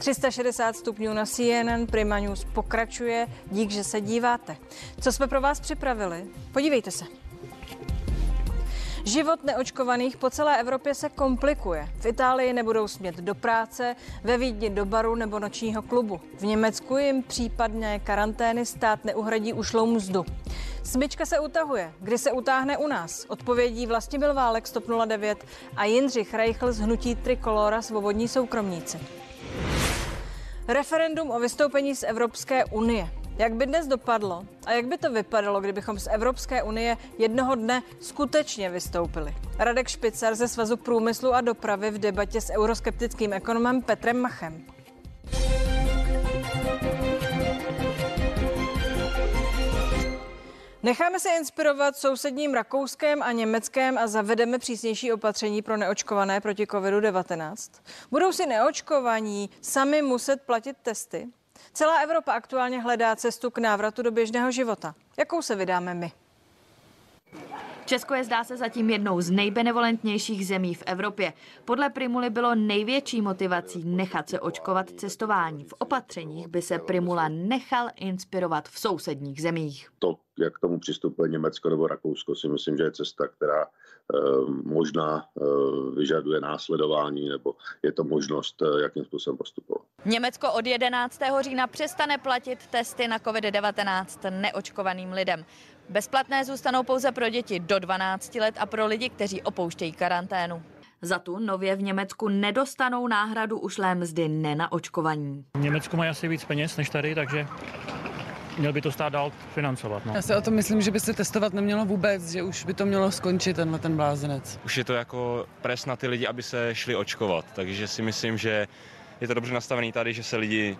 360 stupňů na CNN Prima News pokračuje. Dík, že se díváte. Co jsme pro vás připravili? Podívejte se. Život neočkovaných po celé Evropě se komplikuje. V Itálii nebudou smět do práce, ve Vídni do baru nebo nočního klubu. V Německu jim případně karantény stát neuhradí ušlou mzdu. Smyčka se utahuje. Kdy se utáhne u nás? Odpovědí Vlastimil Válek z TOP 09 a Jindřich Reichl z Hnutí Trikolora Svobodní soukromníci. Referendum o vystoupení z Evropské unie. Jak by dnes dopadlo a jak by to vypadalo, kdybychom z Evropské unie jednoho dne skutečně vystoupili? Radek Špicar ze Svazu průmyslu a dopravy v debatě s euroskeptickým ekonomem Petrem Machem. Necháme se inspirovat sousedním Rakouskem a Německém a zavedeme přísnější opatření pro neočkované proti COVID-19. Budou si neočkovaní sami muset platit testy? Celá Evropa aktuálně hledá cestu k návratu do běžného života. Jakou se vydáme my? Česko je zdá se zatím jednou z nejbenevolentnějších zemí v Evropě. Podle Primuly bylo největší motivací nechat se očkovat cestování. V opatřeních by se Primula nechal inspirovat v sousedních zemích. To, jak k tomu přistupuje Německo nebo Rakousko, si myslím, že je cesta, která eh, možná eh, vyžaduje následování, nebo je to možnost, eh, jakým způsobem postupovat. Německo od 11. října přestane platit testy na COVID-19 neočkovaným lidem. Bezplatné zůstanou pouze pro děti do 12 let a pro lidi, kteří opouštějí karanténu. Za tu nově v Německu nedostanou náhradu ušlé mzdy nenaočkovaní. V Německu mají asi víc peněz než tady, takže měl by to stát dál financovat. No. Já si o to myslím, že by se testovat nemělo vůbec, že už by to mělo skončit tenhle ten blázenec. Už je to jako pres na ty lidi, aby se šli očkovat, takže si myslím, že je to dobře nastavený tady, že se lidi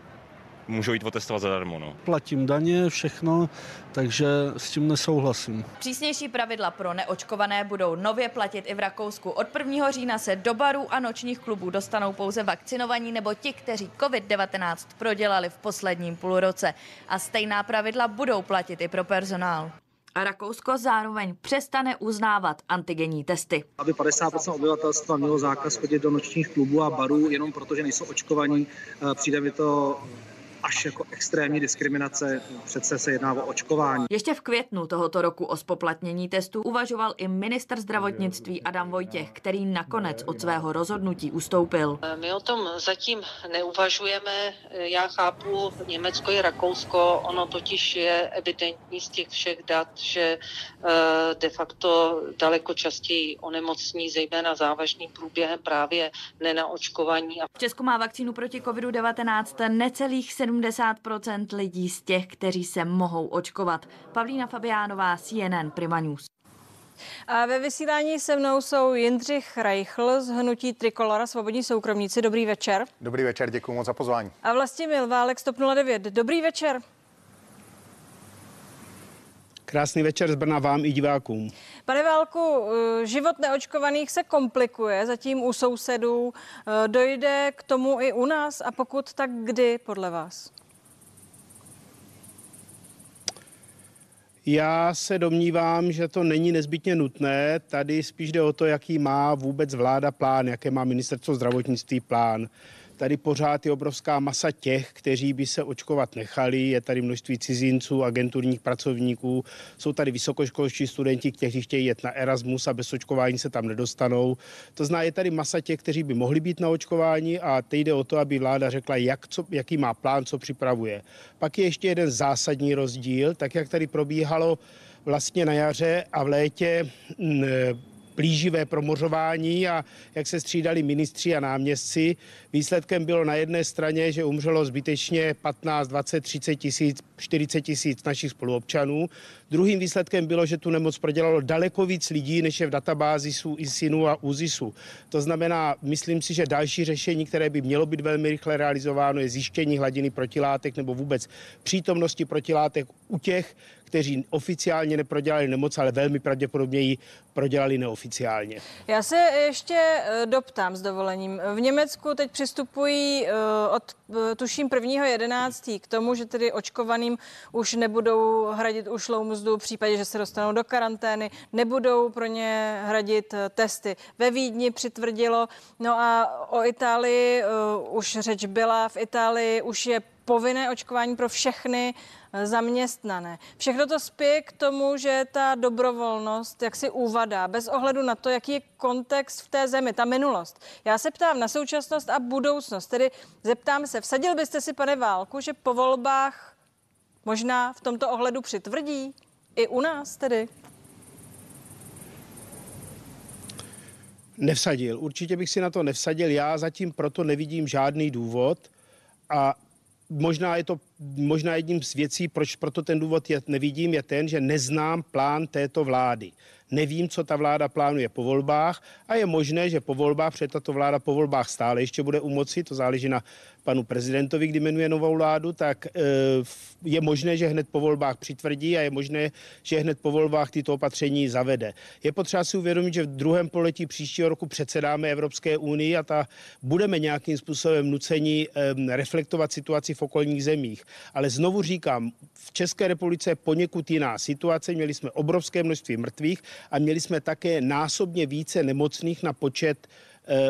můžou jít otestovat zadarmo. No. Platím daně, všechno, takže s tím nesouhlasím. Přísnější pravidla pro neočkované budou nově platit i v Rakousku. Od 1. října se do barů a nočních klubů dostanou pouze vakcinovaní nebo ti, kteří COVID-19 prodělali v posledním půlroce. A stejná pravidla budou platit i pro personál. A Rakousko zároveň přestane uznávat antigenní testy. Aby 50% obyvatelstva mělo zákaz chodit do nočních klubů a barů jenom proto, že nejsou očkovaní, eh, přijde mi to až jako extrémní diskriminace. Přece se jedná o očkování. Ještě v květnu tohoto roku o spoplatnění testů uvažoval i minister zdravotnictví Adam Vojtěch, který nakonec od svého rozhodnutí ustoupil. My o tom zatím neuvažujeme. Já chápu Německo i Rakousko. Ono totiž je evidentní z těch všech dat, že eh, de facto daleko častěji onemocní, zejména závažným průběhem právě nenaočkovaní. V Česku má vakcínu proti COVID-19 necelých 70 lidí z těch, kteří se mohou očkovat. Pavlína Fabiánová, CNN Prima News. A ve vysílání se mnou jsou Jindřich Reichl z Hnutí Trikolora Svobodní soukromníci. Dobrý večer. Dobrý večer, děkuji moc za pozvání. A vlastně Válek z TOP 09. Dobrý večer. Krásný večer z Brna vám i divákům. Pane Válku, eh, život neočkovaných se komplikuje, zatím u sousedů. Eh, dojde k tomu i u nás a pokud tak kdy podle vás? Já se domnívám, že to není nezbytně nutné. Tady spíš jde o to, jaký má vůbec vláda plán, jaké má ministerstvo zdravotnictví plán. Tady pořád je obrovská masa těch, kteří by se očkovat nechali. Je tady množství cizinců, agenturních pracovníků. Jsou tady vysokoškolští studenti, kteří chtějí jet na Erasmus a bez očkování se tam nedostanou. To znamená, je tady masa těch, kteří by mohli být na očkování a teď jde o to, aby vláda řekla, jak, co, jaký má plán, co připravuje. Pak je ještě jeden zásadní rozdíl, tak jak tady probíhalo vlastně na jaře a v létě plíživé promořování a jak se střídali ministři a náměstci. Výsledkem bylo na jedné straně, že umřelo zbytečně 15, 20, 30 tisíc, 40 tisíc našich spoluobčanů. Druhým výsledkem bylo, že tu nemoc prodělalo daleko víc lidí, než je v databázi ISINu a UZISu. To znamená, myslím si, že další řešení, které by mělo být velmi rychle realizováno, je zjištění hladiny protilátek nebo vůbec přítomnosti protilátek u těch, kteří oficiálně neprodělali nemoc, ale velmi pravděpodobně ji prodělali neoficiálně. Já se ještě eh, doptám s dovolením. V Německu teď přistupují eh, od eh, tuším 1.11. k tomu, že tedy očkovaným už nebudou hradit ušlou mzdu v případě, že se dostanou do karantény, nebudou pro ně hradit testy. Ve Vídni přitvrdilo, no a o Itálii už řeč byla, v Itálii už je povinné očkování pro všechny zaměstnané. Všechno to spěje k tomu, že ta dobrovolnost jak si uvadá, bez ohledu na to, jaký je kontext v té zemi, ta minulost. Já se ptám na současnost a budoucnost, tedy zeptám se, vsadil byste si, pane Válku, že po volbách možná v tomto ohledu přitvrdí? I u nás tedy? Nevsadil. Určitě bych si na to nevsadil. Já zatím proto nevidím žádný důvod a možná je to možná jedním z věcí, proč proto ten důvod je, nevidím, je ten, že neznám plán této vlády. Nevím, co ta vláda plánuje po volbách a je možné, že po volbách, protože tato vláda po volbách stále ještě bude u moci, to záleží na panu prezidentovi, kdy jmenuje novou vládu, tak eh, je možné, že hned po volbách přitvrdí a je možné, že hned po volbách tyto opatření zavede. Je potřeba si uvědomit, že v druhém poletí příštího roku předsedáme Evropské unii a ta budeme nějakým způsobem nuceni reflektovat situaci v okolních zemích. Ale znovu říkám, v České republice je poněkud jiná situace. Měli jsme obrovské množství mrtvých a měli jsme také násobně více nemocných na počet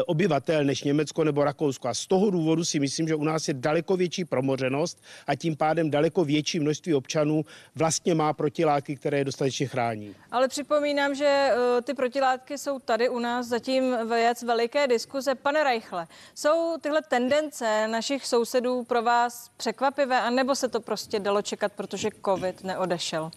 obyvatel než Německo nebo Rakousko. A z toho důvodu si myslím, že u nás je daleko větší promořenost a tím pádem daleko větší množství občanů vlastně má protilátky, které je dostatečně chrání. Ale připomínám, že uh, ty protilátky jsou tady u nás zatím věc veliké diskuze. Pane Reichle, jsou tyhle tendence našich sousedů pro vás překvapivé, anebo se to prostě dalo čekat, protože covid neodešel?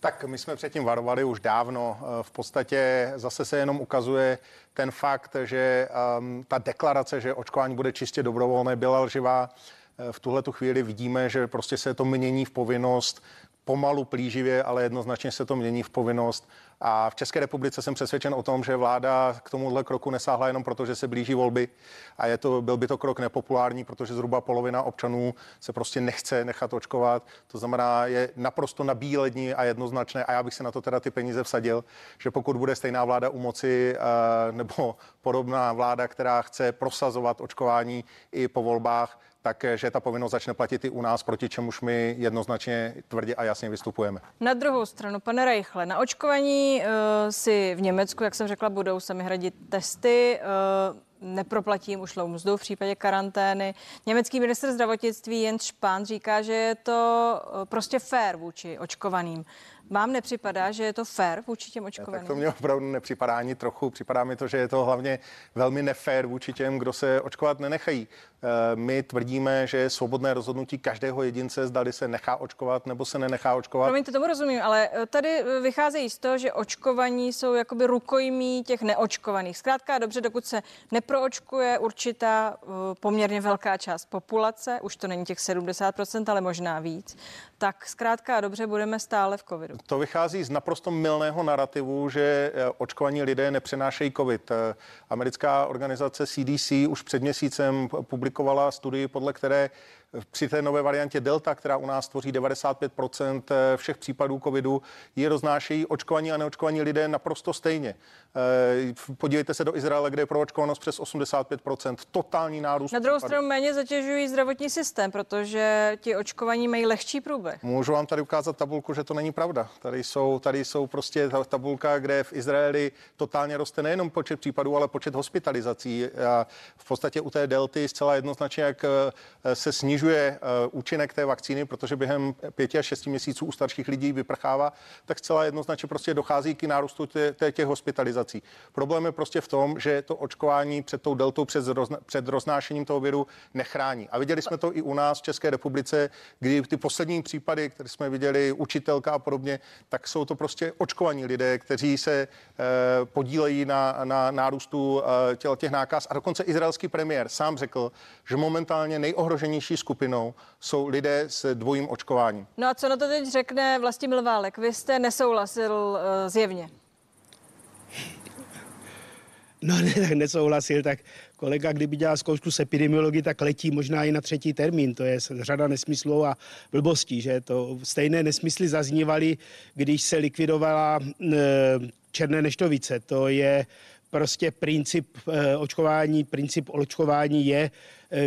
Tak my jsme předtím varovali už dávno. Eh, v podstatě zase se jenom ukazuje ten fakt, že um, ta deklarace, že očkování bude čistě dobrovolné, byla lživá. Eh, v tuhle tu chvíli vidíme, že prostě se to mění v povinnost pomalu plíživě, ale jednoznačně se to mění v povinnost. A v České republice jsem přesvědčen o tom, že vláda k tomuhle kroku nesáhla jenom proto, že se blíží volby a je to, byl by to krok nepopulární, protože zhruba polovina občanů se prostě nechce nechat očkovat. To znamená, je naprosto nabílední a jednoznačné a já bych si na to teda ty peníze vsadil, že pokud bude stejná vláda u moci eh, nebo podobná vláda, která chce prosazovat očkování i po volbách, takže ta povinnost začne platit i u nás, proti čemuž my jednoznačně tvrdě a jasně vystupujeme. Na druhou stranu, pane Reichle, na očkování uh, si v Německu, jak jsem řekla, budou sami hradit testy. Uh, neproplatím ušlou mzdu v případě karantény. Německý minister zdravotnictví Jens Spahn říká, že je to eh, prostě fair vůči očkovaným. Vám nepřipadá, že je to fair vůči těm očkovaným? Tak to mě opravdu nepřipadá ani trochu. Připadá mi to, že je to hlavně velmi nefér vůči těm, kdo se očkovat nenechají. Eh, my tvrdíme, že je svobodné rozhodnutí každého jedince, zdali se nechá očkovat nebo se nenechá očkovat. Promiňte, tomu rozumím, ale eh, tady eh, vycházejí z toho, že očkovaní jsou jakoby rukojmí těch neočkovaných. Zkrátka dobře, dokud se neproočkuje určitá poměrně velká část populace, už to není těch 70%, ale možná víc, tak zkrátka dobře budeme stále v covidu. To vychází z naprosto milného narrativu, že očkovaní lidé nepřenášejí covid. Americká organizace CDC už před měsícem publikovala studii, podle které při té nové variantě Delta, která u nás tvoří 95% eh, všech případů covidu, ji roznášejí očkovaní a neočkovaní lidé naprosto stejně. Eh, podívejte se do Izraele, kde je proočkovanost přes 85%. Totální nárůst. Na druhou stranu méně zatěžují zdravotní systém, protože ti očkovaní mají lehčí průběh. Můžu vám tady ukázat tabulku, že to není pravda. Tady jsou, tady jsou prostě ta tabulka, kde v Izraeli totálně roste nejenom počet případů, ale počet hospitalizací. A v podstatě u té delty zcela jednoznačně, jak eh, se snižuje snižuje eh, účinek té vakcíny, protože během pěti až šesti měsíců u starších lidí vyprchává, tak zcela jednoznačně prostě dochází k nárůstu těch, hospitalizací. Problém je prostě v tom, že to očkování před tou deltou, před, rozna, před roznášením toho viru nechrání. A viděli jsme to i u nás v České republice, kdy ty poslední případy, které jsme viděli, učitelka a podobně, tak jsou to prostě očkovaní lidé, kteří se e, podílejí na, na nárůstu e, těch nákaz. A dokonce izraelský premiér sám řekl, že momentálně nejohroženější skupinou jsou lidé s dvojím očkováním. No a co na to teď řekne Vlastimil Válek? Vy jste nesouhlasil uh, zjevně. No ne, tak nesouhlasil, tak kolega, kdyby dělal zkoušku z epidemiologii, tak letí možná i na třetí termín. To je řada nesmyslů a blbostí, že to stejné nesmysly zaznívaly, když se likvidovala e, černé neštovice. To je prostě princip eh, očkování, princip očkování je eh,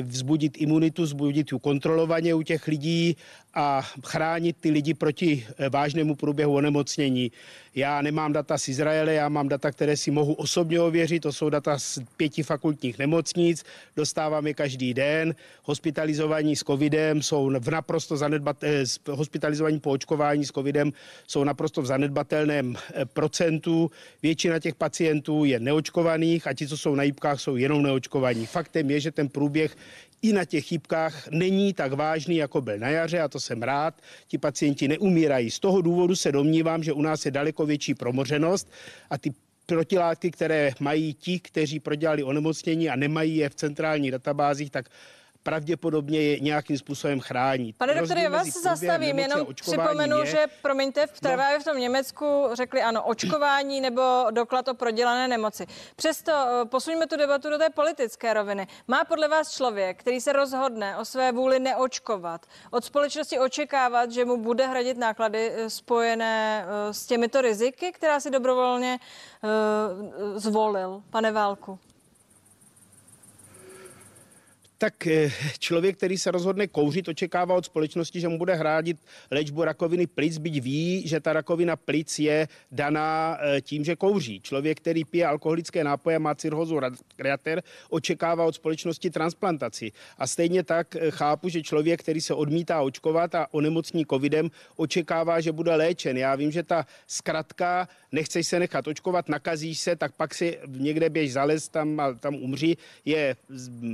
vzbudit imunitu, vzbudit ju kontrolovaně u těch lidí a chránit ty lidi proti eh, vážnému průběhu onemocnění. Já nemám data z Izraele, já mám data, které si mohu osobně ověřit, to jsou data z pěti fakultních nemocnic, dostávám je každý den. Hospitalizovaní s covidem jsou v naprosto zanedbat, hospitalizovaní po očkování s covidem jsou naprosto v zanedbatelném procentu. Většina těch pacientů je neočkovaných a ti, co jsou na jípkách, jsou jenom neočkovaní. Faktem je, že ten průběh i na těch chybkách není tak vážný, jako byl na jaře a to jsem rád. Ti pacienti neumírají. Z toho důvodu se domnívám, že u nás je daleko větší promořenost a ty protilátky, které mají ti, kteří prodělali onemocnění a nemají je v centrálních databázích, tak pravděpodobně je nějakým způsobem chrání. Pane doktore, já vás zastavím, jenom připomenu, je... že, promiňte, v no. v tom Německu řekli ano, očkování nebo doklad o prodělané nemoci. Přesto eh, posuňme tu debatu do té politické roviny. Má podle vás člověk, který se rozhodne o své vůli neočkovat, od společnosti očekávat, že mu bude hradit náklady eh, spojené eh, s těmito riziky, která si dobrovolně zvolil, pane Válku? Tak eh, člověk, který se rozhodne kouřit, očekává od společnosti, že mu bude hrádit léčbu rakoviny plic, byť ví, že ta rakovina plic je daná eh, tím, že kouří. Člověk, který pije alkoholické nápoje, má cirhozu reater, očekává od společnosti transplantaci. A stejně tak eh, chápu, že člověk, který se odmítá očkovat a onemocní covidem, očekává, že bude léčen. Já vím, že ta zkratka nechceš se nechat očkovat, nakazíš se, tak pak si někde běž zalez tam a tam umří, je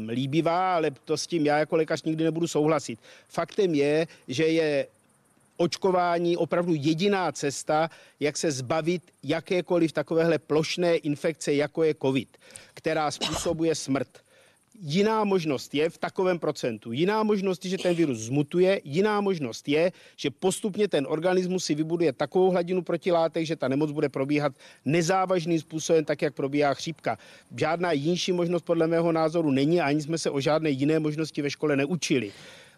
líbivá, ale to s tím já jako lékař nikdy nebudu souhlasit. Faktem je, že je očkování opravdu jediná cesta, jak se zbavit jakékoliv takovéhle plošné infekce, jako je COVID, která způsobuje smrt. Jiná možnost je v takovém procentu. Jiná možnost je, že ten virus zmutuje. Jiná možnost je, že postupně ten organismus si vybuduje takovou hladinu protilátek, že ta nemoc bude probíhat nezávažným způsobem, tak jak probíhá chřípka. Žádná jinší možnost podle mého názoru není, ani jsme se o žádné jiné možnosti ve škole neučili.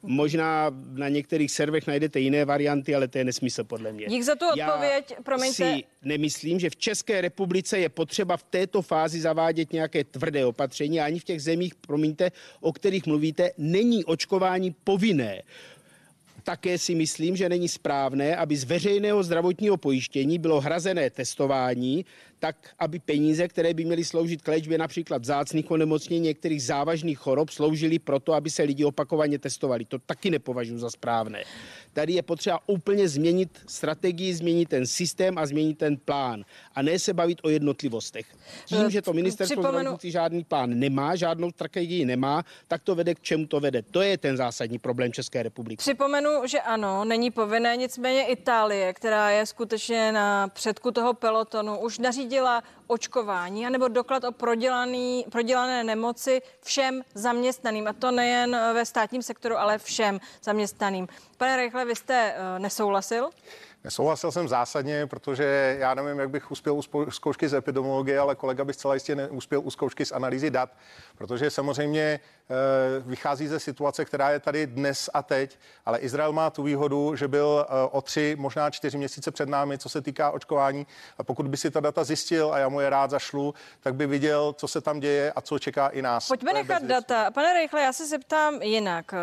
Možná na některých servech najdete jiné varianty, ale to je nesmysl podle mě. Dík za tu odpověď, Já promiňte. si nemyslím, že v České republice je potřeba v této fázi zavádět nějaké tvrdé opatření. Ani v těch zemích, promiňte, o kterých mluvíte, není očkování povinné. Také si myslím, že není správné, aby z veřejného zdravotního pojištění bylo hrazené testování, tak aby peníze, které by měly sloužit k léčbě například vzácných onemocnění některých závažných chorob, sloužily proto, aby se lidi opakovaně testovali. To taky nepovažuji za správné. Tady je potřeba úplně změnit strategii, změnit ten systém a změnit ten plán. A ne se bavit o jednotlivostech. Tím, že to ministerstvo Připomenu... zdravotnictví žádný plán nemá, žádnou strategii nemá, tak to vede k čemu to vede. To je ten zásadní problém České republiky. Připomenu, že ano, není povinné, nicméně Itálie, která je skutečně na předku toho pelotonu, už nařídila očkování anebo doklad o prodělaný, prodělané nemoci všem zaměstnaným. A to nejen ve státním sektoru, ale všem zaměstnaným. Pane Rychle, vy jste uh, nesouhlasil? Nesouhlasil jsem zásadně, protože já nevím, jak bych uspěl u zkoušky z epidemiologie, ale kolega by zcela jistě neuspěl u zkoušky z analýzy dat, protože samozřejmě eh, vychází ze situace, která je tady dnes a teď, ale Izrael má tu výhodu, že byl eh, o tři, možná čtyři měsíce před námi, co se týká očkování. A pokud by si ta data zjistil a já mu je rád zašlu, tak by viděl, co se tam děje a co čeká i nás. Pojďme nechat data. Pane Rychle, já se zeptám jinak. Eh,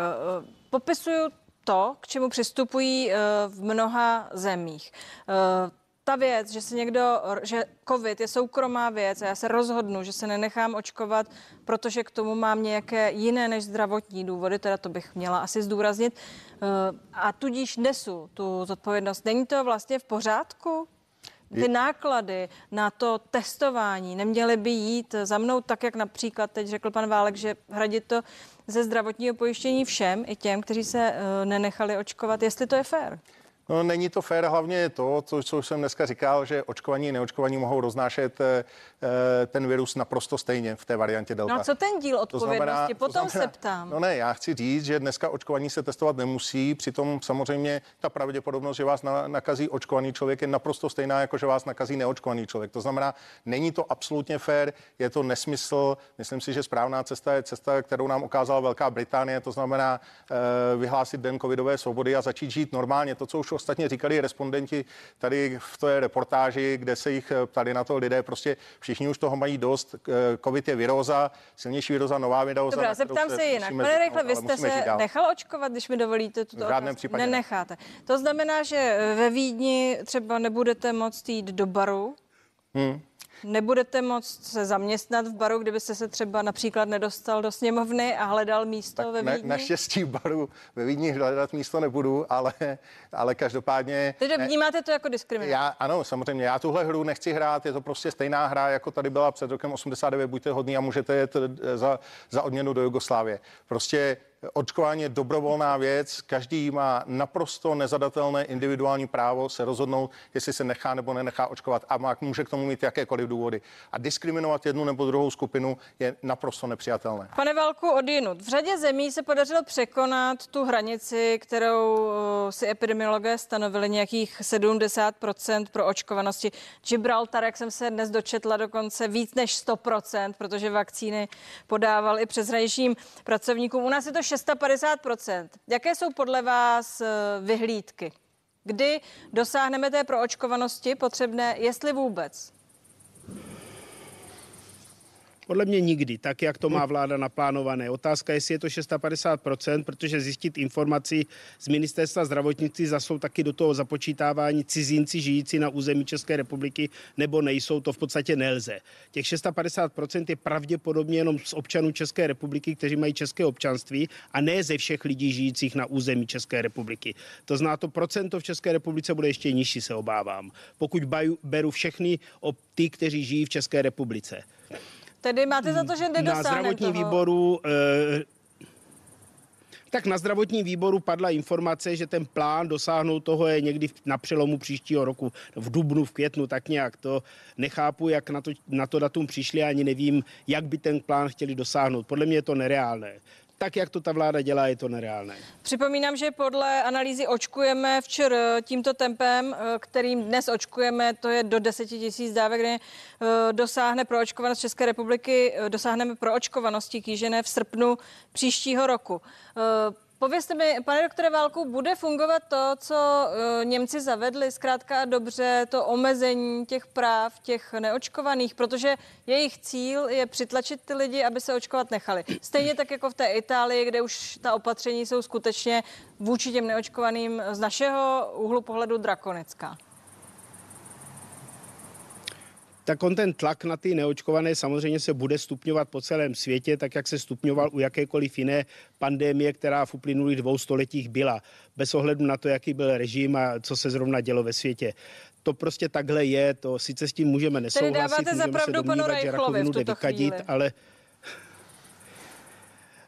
popisuju to, k čemu přistupují eh, v mnoha zemích. Eh, ta věc, že se někdo, že covid je soukromá věc a já se rozhodnu, že se nenechám očkovat, protože k tomu mám nějaké jiné než zdravotní důvody, teda to bych měla asi zdůraznit, eh, a tudíž nesu tu zodpovědnost. Není to vlastně v pořádku? Ty náklady na to testování neměly by jít za mnou tak, jak například teď řekl pan Válek, že hradit to ze zdravotního pojištění všem, i těm, kteří se uh, nenechali očkovat, jestli to je fér. No, není to fér, hlavně to, co, co jsem dneska říkal, že očkovaní i neočkovaní mohou roznášet e, ten virus naprosto stejně v té variantě Delta. No a co ten díl odpovědnosti? To znamená, Potom to znamená, se ptám. No ne, já chci říct, že dneska očkovaní se testovat nemusí, přitom samozřejmě ta pravděpodobnost, že vás na, nakazí očkovaný člověk je naprosto stejná, jako že vás nakazí neočkovaný člověk. To znamená, není to absolutně fér, je to nesmysl. Myslím si, že správná cesta je cesta, kterou nám ukázala Velká Británie, to znamená e, vyhlásit den covidové svobody a začít žít normálně. To, co už ostatně říkali respondenti tady v té reportáži, kde se jich tady na to lidé prostě všichni už toho mají dost. Covid je viróza, silnější viróza, nová viróza. Dobrá, zeptám se jinak. Pane Rychle, vy jste se nechal očkovat, když mi dovolíte tuto V žádném případě Nenecháte. To znamená, že ve Vídni třeba nebudete moct jít do baru? Hmm. Nebudete moct se zaměstnat v baru, kdybyste se třeba například nedostal do sněmovny a hledal místo tak ve Vídni? naštěstí v baru ve Vídni hledat místo nebudu, ale, ale každopádně... Tedy vnímáte to jako diskriminaci? Já, ano, samozřejmě. Já tuhle hru nechci hrát, je to prostě stejná hra, jako tady byla před rokem 89. Buďte hodní a můžete jet eh, za, za odměnu do Jugoslávie. Prostě Očkování je dobrovolná věc, každý má naprosto nezadatelné individuální právo se rozhodnout, jestli se nechá nebo nenechá očkovat a má, může k tomu mít jakékoliv důvody. A diskriminovat jednu nebo druhou skupinu je naprosto nepřijatelné. Pane Valku, odjinut. V řadě zemí se podařilo překonat tu hranici, kterou eh, si epidemiologé stanovili nějakých 70% pro očkovanosti. Gibraltar, jak jsem se dnes dočetla, dokonce víc než 100%, protože vakcíny podával i přeshraničním pracovníkům. U nás je to 650%. Jaké jsou podle vás eh, vyhlídky? Kdy dosáhneme té proočkovanosti potřebné, jestli vůbec? Podle mě nikdy, tak jak to má vláda naplánované. Otázka je, jestli je to 650%, protože zjistit informaci z ministerstva zdravotnictví zasou taky do toho započítávání cizinci žijící na území České republiky nebo nejsou, to v podstatě nelze. Těch 650% je pravděpodobně jenom z občanů České republiky, kteří mají české občanství a ne ze všech lidí žijících na území České republiky. To zná to procento v České republice bude ještě nižší, se obávám. Pokud beru všechny ty, kteří žijí v České republice. Tedy máte za to, že nedosáhneme Na zdravotní toho? výboru e, tak na zdravotním výboru padla informace, že ten plán dosáhnout toho je někdy na přelomu příštího roku, v dubnu, v květnu, tak nějak to nechápu, jak na to, na to datum přišli, ani nevím, jak by ten plán chtěli dosáhnout. Podle mě je to nereálné tak, jak to ta vláda dělá, je to nereálné. Připomínám, že podle analýzy očkujeme včer tímto tempem, eh, kterým dnes očkujeme, to je do 10 tisíc dávek, kde eh, dosáhne pro očkovanost České republiky, eh, dosáhneme pro očkovanosti kýžené v srpnu příštího roku. Povězte mi, pane doktore Válku, bude fungovat to, co uh, Němci zavedli, zkrátka a dobře, to omezení těch práv těch neočkovaných, protože jejich cíl je přitlačit ty lidi, aby se očkovat nechali. Stejně tak jako v té Itálii, kde už ta opatření jsou skutečně vůči těm neočkovaným z našeho úhlu pohledu drakonická tak on ten tlak na ty neočkované samozřejmě se bude stupňovat po celém světě, tak jak se stupňoval u jakékoliv jiné pandémie, která v uplynulých dvou stoletích byla, bez ohledu na to, jaký byl režim a co se zrovna dělo ve světě. To prostě takhle je, to sice s tím můžeme nesouhlasit, Tedy dáváte můžeme se domnívat, že rakovinu jde vykadit, ale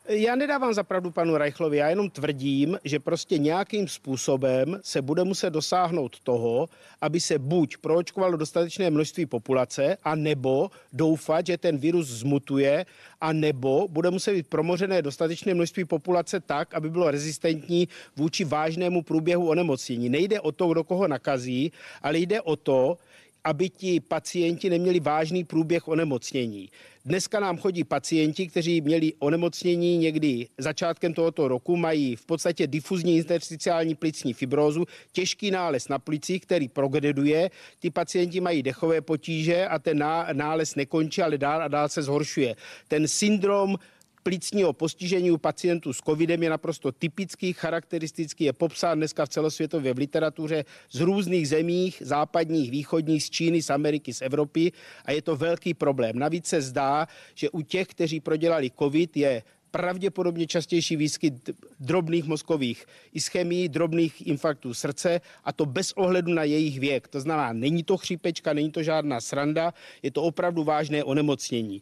já nedávám za pravdu panu Reichlovi, já jenom tvrdím, že prostě nějakým způsobem se bude muset dosáhnout toho, aby se buď proočkovalo dostatečné množství populace, a nebo doufat, že ten virus zmutuje, a nebo bude muset být promořené dostatečné množství populace tak, aby bylo rezistentní vůči vážnému průběhu onemocnění. Nejde o to, kdo koho nakazí, ale jde o to, aby ti pacienti neměli vážný průběh onemocnění. Dneska nám chodí pacienti, kteří měli onemocnění někdy začátkem tohoto roku, mají v podstatě difuzní intersticiální plicní fibrózu, těžký nález na plicích, který progreduje. Ty pacienti mají dechové potíže a ten nález nekončí, ale dál a dál se zhoršuje. Ten syndrom plicního postižení u pacientů s covidem je naprosto typický, charakteristický, je popsán dneska v celosvětově v literatuře z různých zemích, západních, východních, z Číny, z Ameriky, z Evropy a je to velký problém. Navíc se zdá, že u těch, kteří prodělali covid, je pravděpodobně častější výskyt drobných mozkových ischemí, drobných infarktů srdce a to bez ohledu na jejich věk. To znamená, není to chřipečka, není to žádná sranda, je to opravdu vážné onemocnění.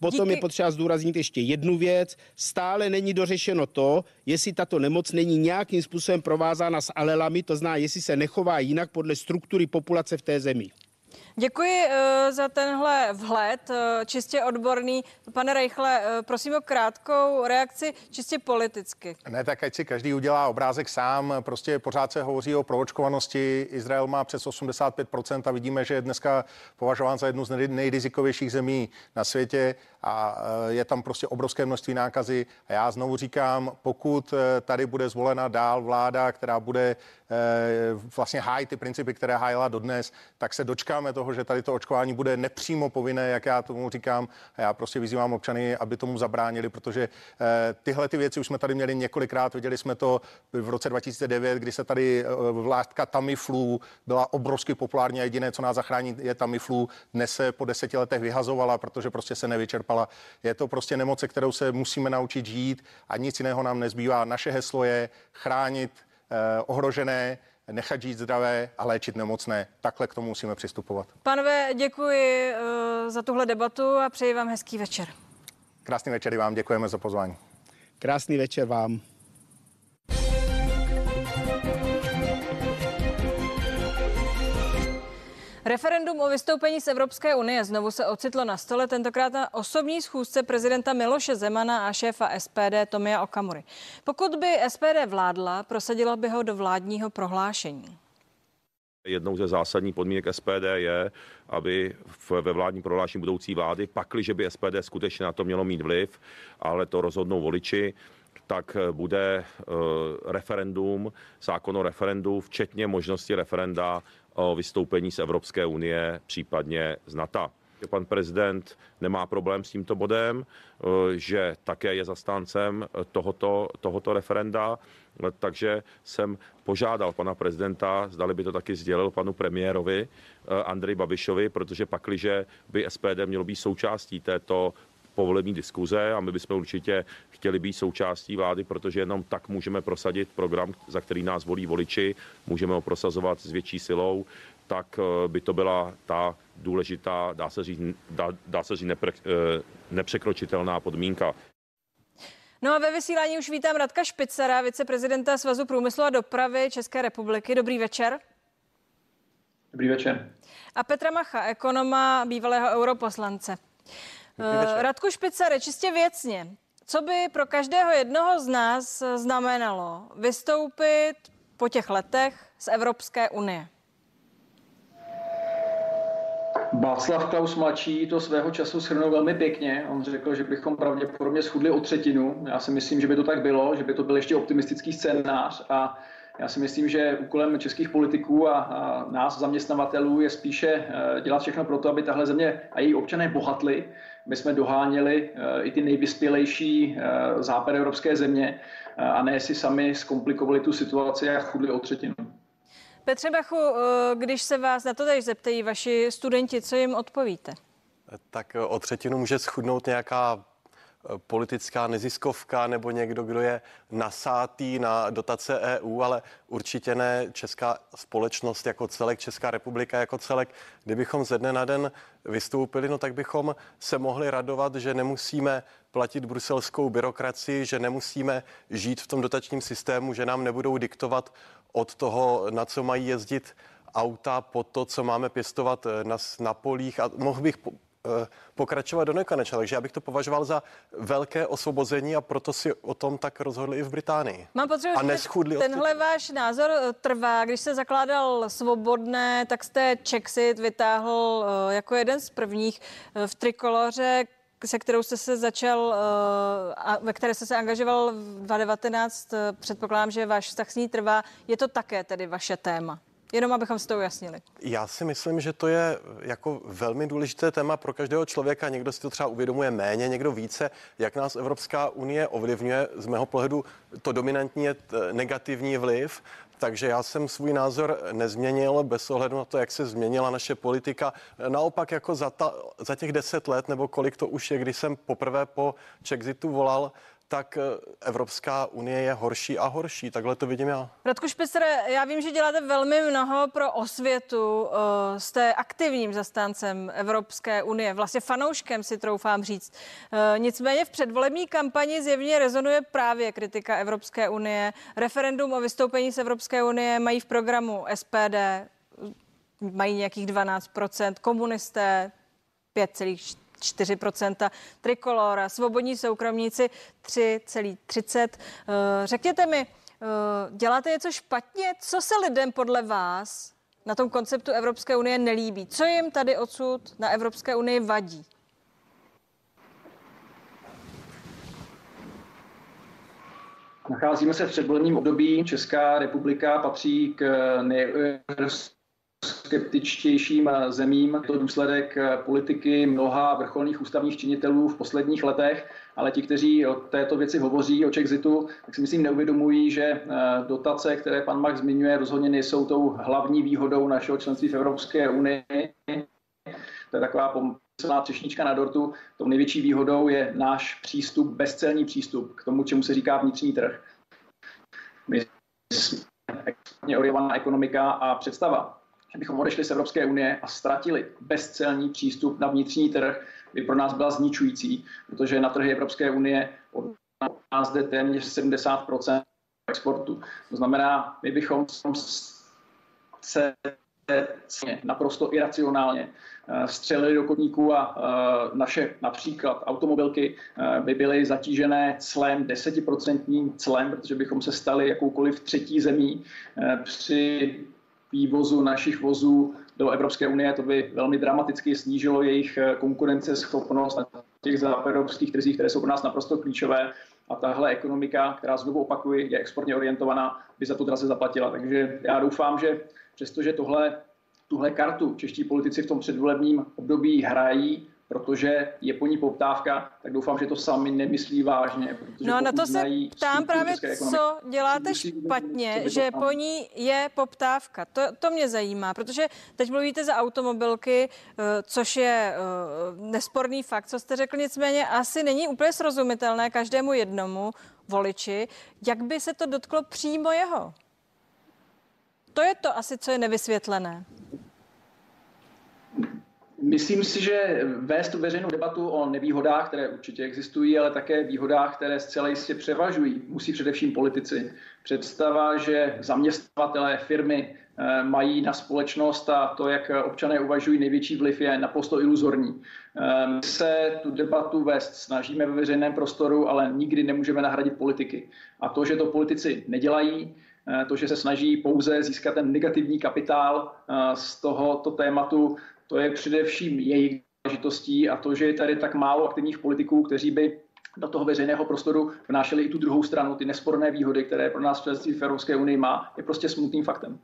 Potom Díky. je potřeba zdůraznit ještě jednu věc. Stále není dořešeno to, jestli tato nemoc není nějakým způsobem provázána s alelami, to znamená, jestli se nechová jinak podle struktury populace v té zemi. Děkuji uh, za tenhle vhled, uh, čistě odborný. Pane Rejchle, uh, prosím o krátkou reakci, čistě politicky. Ne, tak ať si každý udělá obrázek sám. Prostě pořád se hovoří o proočkovanosti. Izrael má přes 85% a vidíme, že je dneska považován za jednu z nejrizikovějších zemí na světě a je tam prostě obrovské množství nákazy. A já znovu říkám, pokud tady bude zvolena dál vláda, která bude vlastně hájit ty principy, které hájila dodnes, tak se dočkáme toho, že tady to očkování bude nepřímo povinné, jak já tomu říkám. A já prostě vyzývám občany, aby tomu zabránili, protože eh, tyhle ty věci už jsme tady měli několikrát. Viděli jsme to v roce 2009, kdy se tady eh, vládka Tamiflu byla obrovsky populární a jediné, co nás zachrání, je Tamiflu. Dnes se po deseti letech vyhazovala, protože prostě se nevyčerpala. Je to prostě nemoc, kterou se musíme naučit žít a nic jiného nám nezbývá. Naše heslo je chránit eh, ohrožené, nechat žít zdravé a léčit nemocné. Takhle k tomu musíme přistupovat. Panové, děkuji uh, za tuhle debatu a přeji vám hezký večer. Krásný večer vám, děkujeme za pozvání. Krásný večer vám. Referendum o vystoupení z Evropské unie znovu se ocitlo na stole, tentokrát na osobní schůzce prezidenta Miloše Zemana a šéfa SPD Tomia Okamury. Pokud by SPD vládla, prosadila by ho do vládního prohlášení. Jednou ze zásadních podmínek SPD je, aby ve vládním prohlášení budoucí vlády, pakli, že by SPD skutečně na to mělo mít vliv, ale to rozhodnou voliči, tak bude uh, referendum, zákon o referendu, včetně možnosti referenda o vystoupení z Evropské unie, případně z NATO. Pan prezident nemá problém s tímto bodem, eh, že také je zastáncem tohoto, tohoto referenda, takže jsem požádal pana prezidenta, zdali by to taky sdělil panu premiérovi eh, Andrej Babišovi, protože pakliže by SPD mělo být součástí této povolební diskuze a my bychom určitě chtěli být součástí vlády, protože jenom tak můžeme prosadit program, za který nás volí voliči, můžeme ho prosazovat s větší silou, tak eh, by to byla ta důležitá, dá se říct, dá, dá se říct nepre, eh, nepřekročitelná podmínka. No a ve vysílání už vítám Radka Špicera, viceprezidenta Svazu průmyslu a dopravy České republiky. Dobrý večer. Dobrý večer. A Petra Macha, ekonoma, bývalého europoslance. Uh, Radku Špicare, čistě věcně, co by pro každého jednoho z nás znamenalo vystoupit po těch letech z Evropské unie? Václav Klaus mladší to svého času shrnul velmi pěkně. On řekl, že bychom pravděpodobně schudli o třetinu. Já si myslím, že by to tak bylo, že by to byl ještě optimistický scénář a já si myslím, že úkolem českých politiků a, a nás, zaměstnavatelů, je spíše eh, dělat všechno pro to, aby tahle země a její občané bohatli. My jsme doháněli eh, i ty nejvyspělejší eh, západoevropské země a ne si sami zkomplikovali tu situaci a chudli o třetinu. Petře Bachu, když se vás na to teď zeptají vaši studenti, co jim odpovíte? Tak o třetinu může schudnout nějaká politická neziskovka nebo někdo, kdo je nasátý na dotace EU, ale určitě ne česká společnost jako celek, Česká republika jako celek. Kdybychom ze dne na den vystoupili, no tak bychom se mohli radovat, že nemusíme platit bruselskou byrokracii, že nemusíme žít v tom dotačním systému, že nám nebudou diktovat od toho, na co mají jezdit auta, po to, co máme pěstovat na, na polích. A mohl bych pokračovat do nekonečna. Takže já bych to považoval za velké osvobození a proto si o tom tak rozhodli i v Británii. Mám pocit, že tenhle váš názor eh, trvá. Když se zakládal svobodné, tak jste Czexit vytáhl eh, jako jeden z prvních v trikoloře, se kterou jste se začal, a ve které jste se angažoval v 2019, předpokládám, že váš vztah s ní trvá. Je to také tedy vaše téma? Jenom abychom si to ujasnili. Já si myslím, že to je jako velmi důležité téma pro každého člověka. Někdo si to třeba uvědomuje méně, někdo více. Jak nás Evropská unie ovlivňuje, z mého pohledu to dominantní je negativní vliv. Takže já jsem svůj názor nezměnil bez ohledu na to, jak se změnila naše politika. Naopak jako za, ta, za těch deset let, nebo kolik to už je, když jsem poprvé po Chexitu volal, tak eh, Evropská unie je horší a horší. Takhle to vidím já. Radku Špicere, já vím, že děláte velmi mnoho pro osvětu. Eh, jste aktivním zastáncem Evropské unie, vlastně fanouškem si troufám říct. Eh, nicméně v předvolební kampani zjevně rezonuje právě kritika Evropské unie. Referendum o vystoupení z Evropské unie mají v programu SPD. mají nějakých 12%, komunisté 5,4%, Trikolora, svobodní soukromníci 3,30%. Eh, řekněte mi, eh, děláte něco špatně? Co se lidem podle vás na tom konceptu Evropské unie nelíbí? Co jim tady odsud na Evropské unii vadí? Nacházíme se v předvolebním období. Česká republika patří k skeptičtějším zemím. To důsledek politiky mnoha vrcholných ústavních činitelů v posledních letech, ale ti, kteří o této věci hovoří, o Čexitu, tak si myslím neuvědomují, že eh, dotace, které pan Max zmiňuje, rozhodně nejsou tou hlavní výhodou našeho členství v Evropské unii. To je taková pomyslná třešnička na dortu. Tou největší výhodou je náš přístup, bezcelní přístup k tomu, čemu se říká vnitřní trh. My jsme orientovaná ekonomika a představa, že bychom odešli z Evropské unie a ztratili bezcelní přístup na vnitřní trh, by pro nás byla zničující, protože na trhy Evropské unie od nás jde téměř 70% exportu. To znamená, my bychom se naprosto iracionálně eh, střelili do kotníků a eh, naše například automobilky eh, by byly zatížené clem, desetiprocentním clem, protože bychom se stali jakoukoliv třetí zemí při vývozu našich vozů do Evropské unie. To by velmi dramaticky snížilo jejich konkurenceschopnost na těch západovských trzích, které jsou pro nás naprosto klíčové. A tahle ekonomika, která znovu opakuji, je exportně orientovaná, by za to draze zaplatila. Takže já doufám, že přestože tohle, tuhle kartu čeští politici v tom předvolebním období hrají, protože je po ní poptávka, tak doufám, že to sami nemyslí vážně. No a na to se ptám právě, co děláte špatně, že po ní je poptávka. To, to mě zajímá, protože teď mluvíte za automobilky, eh, což je eh, nesporný fakt, co jste řekl, nicméně asi není úplně srozumitelné každému jednomu voliči, jak by se to dotklo přímo jeho. To je to asi, co je nevysvětlené. Myslím si, že vést tu veřejnou debatu o nevýhodách, které určitě existují, ale také výhodách, které zcela jistě převažují, musí především politici. Představa, že zaměstnavatelé firmy eh, mají na společnost a to, jak občané uvažují, největší vliv je naprosto iluzorní. Eh, my se tu debatu vést snažíme ve veřejném prostoru, ale nikdy nemůžeme nahradit politiky. A to, že to politici nedělají, Eh, to, že se snaží pouze získat ten negativní kapitál z tohoto tématu, to je především jejich záležitostí a to, že je tady tak málo aktivních politiků, kteří by do toho veřejného prostoru vnášeli i tu druhou stranu, ty nesporné výhody, které pro nás členství v Evropské unii má, je prostě smutným faktem.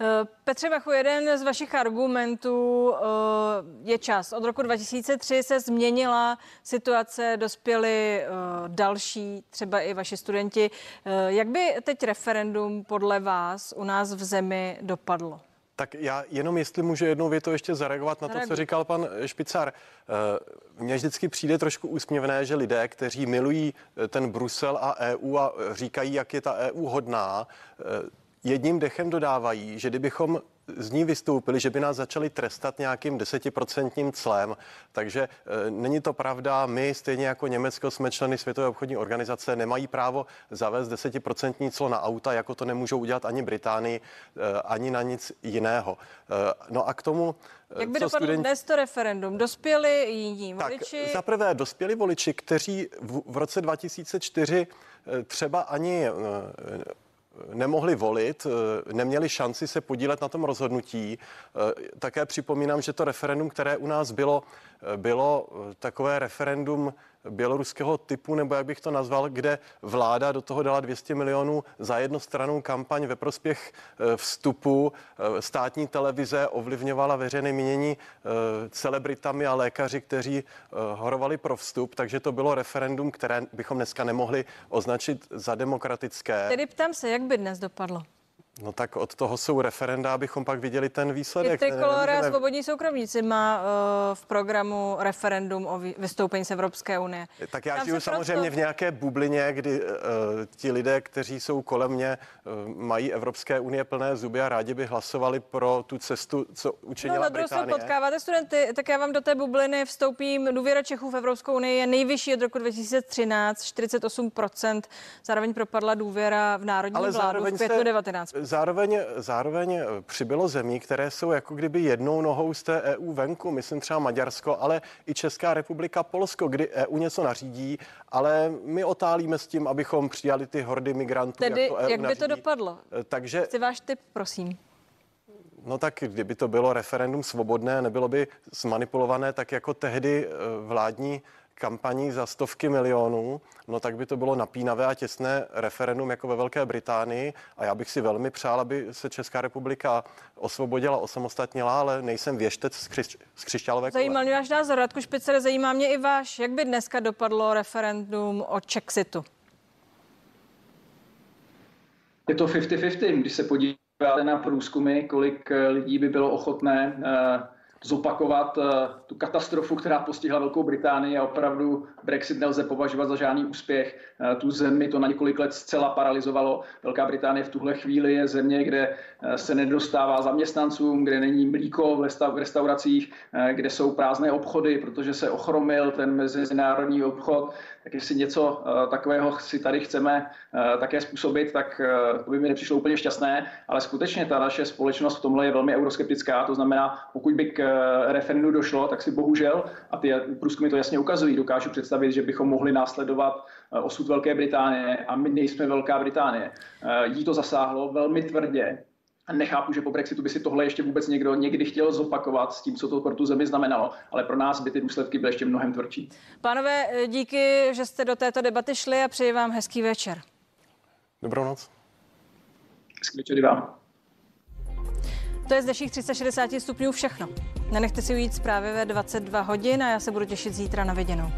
Eh, Petře Bachu, jeden z vašich argumentů je čas. Od roku 2003 se změnila situace, dospěli další, třeba i vaši studenti. Jak by teď referendum podle vás u nás v zemi dopadlo? Tak já jenom, jestli můžu jednou větou ještě zareagovat na to, co říkal pan Špicar. Eh, mně vždycky přijde trošku úsměvné, že lidé, kteří milují eh, ten Brusel a EU a eh, říkají, jak je ta EU hodná, jedním dechem dodávají, že kdybychom z ní vystoupili, že by nás začali trestat nějakým desetiprocentním clem. Takže e, není to pravda. My, stejně jako Německo, jsme členy Světové obchodní organizace, nemají právo zavést desetiprocentní clo na auta, jako to nemůžou udělat ani Británii, e, ani na nic jiného. E, no a k tomu... Jak by dopadlo studenti... dnes to referendum? Dospěli jiní voliči? Tak za prvé dospěli voliči, kteří v, v roce 2004 třeba ani nemohli volit, eh, neměli šanci se podílet na tom rozhodnutí. Eh, také připomínám, že to referendum, které u nás bylo, eh, bylo takové referendum běloruského typu, nebo jak bych to nazval, kde vláda do toho dala 200 milionů za jednostrannou kampaň ve prospěch eh, vstupu. Eh, státní televize ovlivňovala veřejné mínění eh, celebritami a lékaři, kteří horovali pro vstup, takže to bylo referendum, které bychom dneska nemohli označit za demokratické. Tedy ptám se, jak by dnes dopadlo? No tak od toho jsou referenda, abychom pak viděli ten výsledek. I Trikolora a svobodní soukromníci má uh, v programu referendum o vystoupení z Evropské unie. Tak já Tam žiju samozřejmě prosto... v nějaké bublině, kdy uh, ti lidé, kteří jsou kolem mě, uh, mají Evropské unie plné zuby a rádi by hlasovali pro tu cestu, co učinila no, na Británie. potkáváte studenty, tak já vám do té bubliny vstoupím. Důvěra Čechů v Evropskou unii je nejvyšší od roku 2013, 48%. Zároveň propadla důvěra v národní Ale vládu v květnu 19 zároveň, zároveň přibylo zemí, které jsou jako kdyby jednou nohou z té EU venku. Myslím třeba Maďarsko, ale i Česká republika, Polsko, kdy EU něco nařídí, ale my otálíme s tím, abychom přijali ty hordy migrantů. Tedy jak, to EU jak by nařídí. to dopadlo? Takže Chci váš tip, prosím. No tak kdyby to bylo referendum svobodné, nebylo by zmanipulované, tak jako tehdy eh, vládní kampaní za stovky milionů, no tak by to bylo napínavé a těsné referendum jako ve Velké Británii a já bych si velmi přál, aby se Česká republika osvobodila, osamostatnila, ale nejsem věštec z, křiš, z křišťálové. Zajímal mě váš názor, Radku Špicer, zajímá mě i váš. Jak by dneska dopadlo referendum o Chexitu? Je to 50-50, když se podíváte na průzkumy, kolik eh, lidí by bylo ochotné eh, zopakovat eh, tu katastrofu, která postihla Velkou Británii a opravdu Brexit nelze považovat za žádný úspěch. Eh, Tu zemi to na několik let zcela paralizovalo. Velká Británie v tuhle chvíli je země, kde eh, se nedostává zaměstnancům, kde není mlíko v resta- v restauracích, kde jsou prázdné obchody, protože se ochromil ten mezinárodní obchod. Tak jestli něco takového si tady chceme také způsobit, tak to by mi nepřišlo úplně šťastné, ale skutečně ta naše společnost v tomhle je velmi euroskeptická, to znamená, pokud by k referendu došlo, tak si bohužel, a ty průzkumy to jasně ukazují, dokážu představit, že bychom mohli následovat eh, osud Velké Británie a my nejsme Velká Británie. Eh, Jí to zasáhlo velmi tvrdě, a nechápu, že po Brexitu by si tohle ještě vůbec někdo někdy chtěl zopakovat s tím, co to pro tu zemi znamenalo, ale pro nás by ty důsledky byly ještě mnohem tvrdší. Pánové, eh, díky, že jste do této debaty šli a přeji vám hezký večer. Dobrou noc. Hezký večer i vám. To je z dnešních 360 stupňů všechno. Nenechte si ujít zprávy ve 22 hodin a já se budu těšit zítra na viděnou.